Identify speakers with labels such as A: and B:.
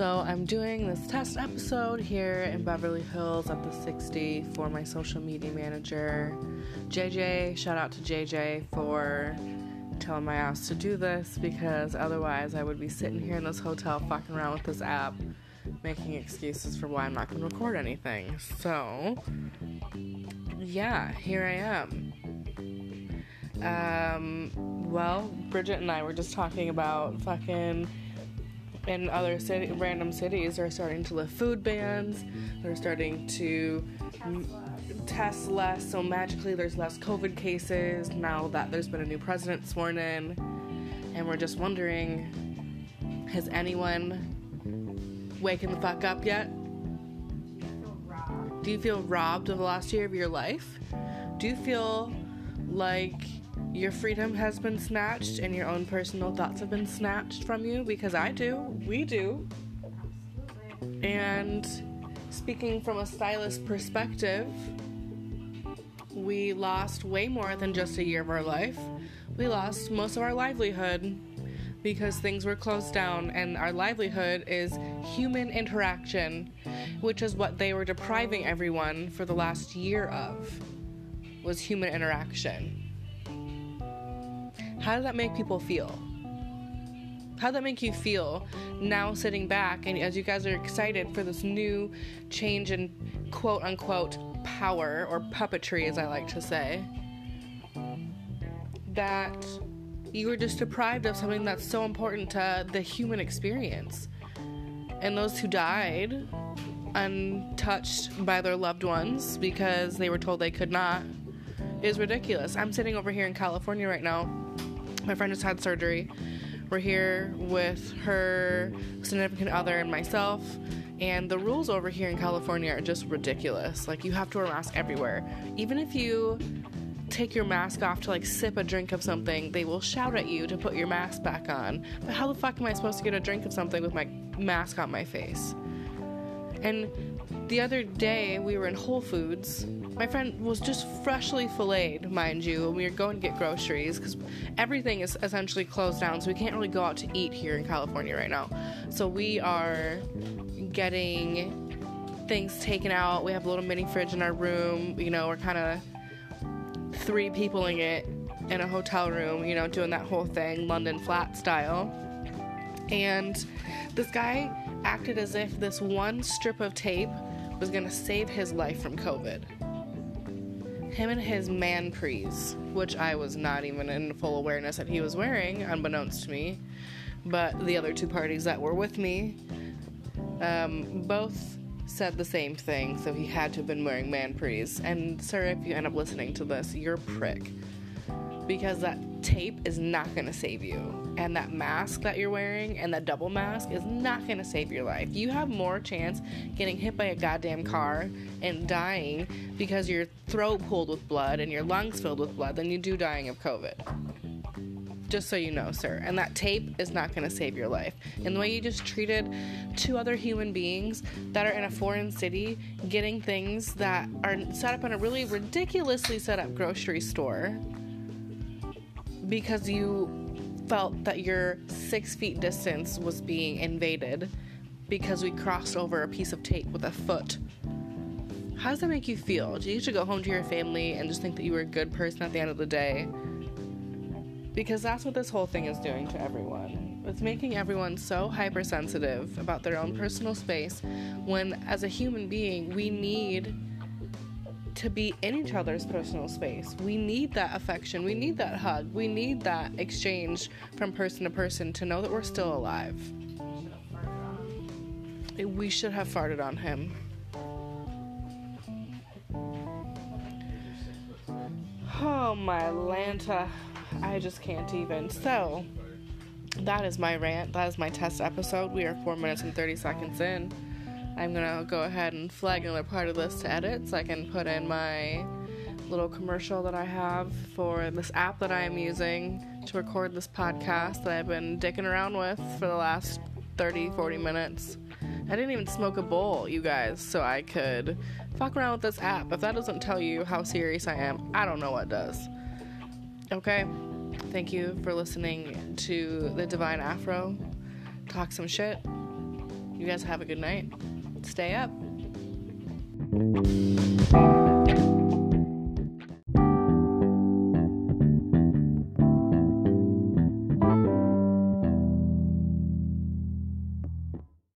A: So, I'm doing this test episode here in Beverly Hills at the 60 for my social media manager, JJ. Shout out to JJ for telling my ass to do this because otherwise I would be sitting here in this hotel fucking around with this app making excuses for why I'm not going to record anything. So, yeah, here I am. Um, well, Bridget and I were just talking about fucking in other city, random cities are starting to lift food bans. They're starting to test less, so magically there's less COVID cases now that there's been a new president sworn in. And we're just wondering has anyone waken the fuck up yet? Do you feel robbed of the last year of your life? Do you feel like your freedom has been snatched and your own personal thoughts have been snatched from you? Because I do. We do. And speaking from a stylist perspective, we lost way more than just a year of our life. We lost most of our livelihood because things were closed down, and our livelihood is human interaction, which is what they were depriving everyone for the last year of was human interaction. How does that make people feel? How does that make you feel now sitting back and as you guys are excited for this new change in quote unquote power or puppetry, as I like to say, that you were just deprived of something that's so important to the human experience? And those who died untouched by their loved ones because they were told they could not is ridiculous. I'm sitting over here in California right now. My friend just had surgery. We're here with her significant other and myself. And the rules over here in California are just ridiculous. Like, you have to wear a mask everywhere. Even if you take your mask off to like sip a drink of something, they will shout at you to put your mask back on. But how the fuck am I supposed to get a drink of something with my mask on my face? And the other day we were in Whole Foods. My friend was just freshly filleted, mind you, and we were going to get groceries because everything is essentially closed down, so we can't really go out to eat here in California right now. So we are getting things taken out. We have a little mini fridge in our room. You know, we're kind of three peopling it in a hotel room, you know, doing that whole thing, London flat style. And this guy acted as if this one strip of tape was gonna save his life from COVID. Him and his man prees, which I was not even in full awareness that he was wearing, unbeknownst to me, but the other two parties that were with me, um, both said the same thing, so he had to have been wearing man prees. And, sir, if you end up listening to this, you're a prick. Because that tape is not gonna save you. And that mask that you're wearing and that double mask is not gonna save your life. You have more chance getting hit by a goddamn car and dying because your throat pulled with blood and your lungs filled with blood than you do dying of COVID. Just so you know, sir. And that tape is not gonna save your life. And the way you just treated two other human beings that are in a foreign city getting things that are set up in a really ridiculously set up grocery store because you felt that your six feet distance was being invaded because we crossed over a piece of tape with a foot. How does that make you feel? Do you should go home to your family and just think that you were a good person at the end of the day? Because that's what this whole thing is doing to everyone. It's making everyone so hypersensitive about their own personal space when, as a human being, we need to be in each other's personal space. We need that affection. We need that hug. We need that exchange from person to person to know that we're still alive. We should have farted on him. Oh my Lanta. I just can't even. So, that is my rant. That is my test episode. We are 4 minutes and 30 seconds in. I'm gonna go ahead and flag another part of this to edit so I can put in my little commercial that I have for this app that I am using to record this podcast that I've been dicking around with for the last 30, 40 minutes. I didn't even smoke a bowl, you guys, so I could fuck around with this app. If that doesn't tell you how serious I am, I don't know what does. Okay? Thank you for listening to the Divine Afro talk some shit. You guys have a good night. Stay up.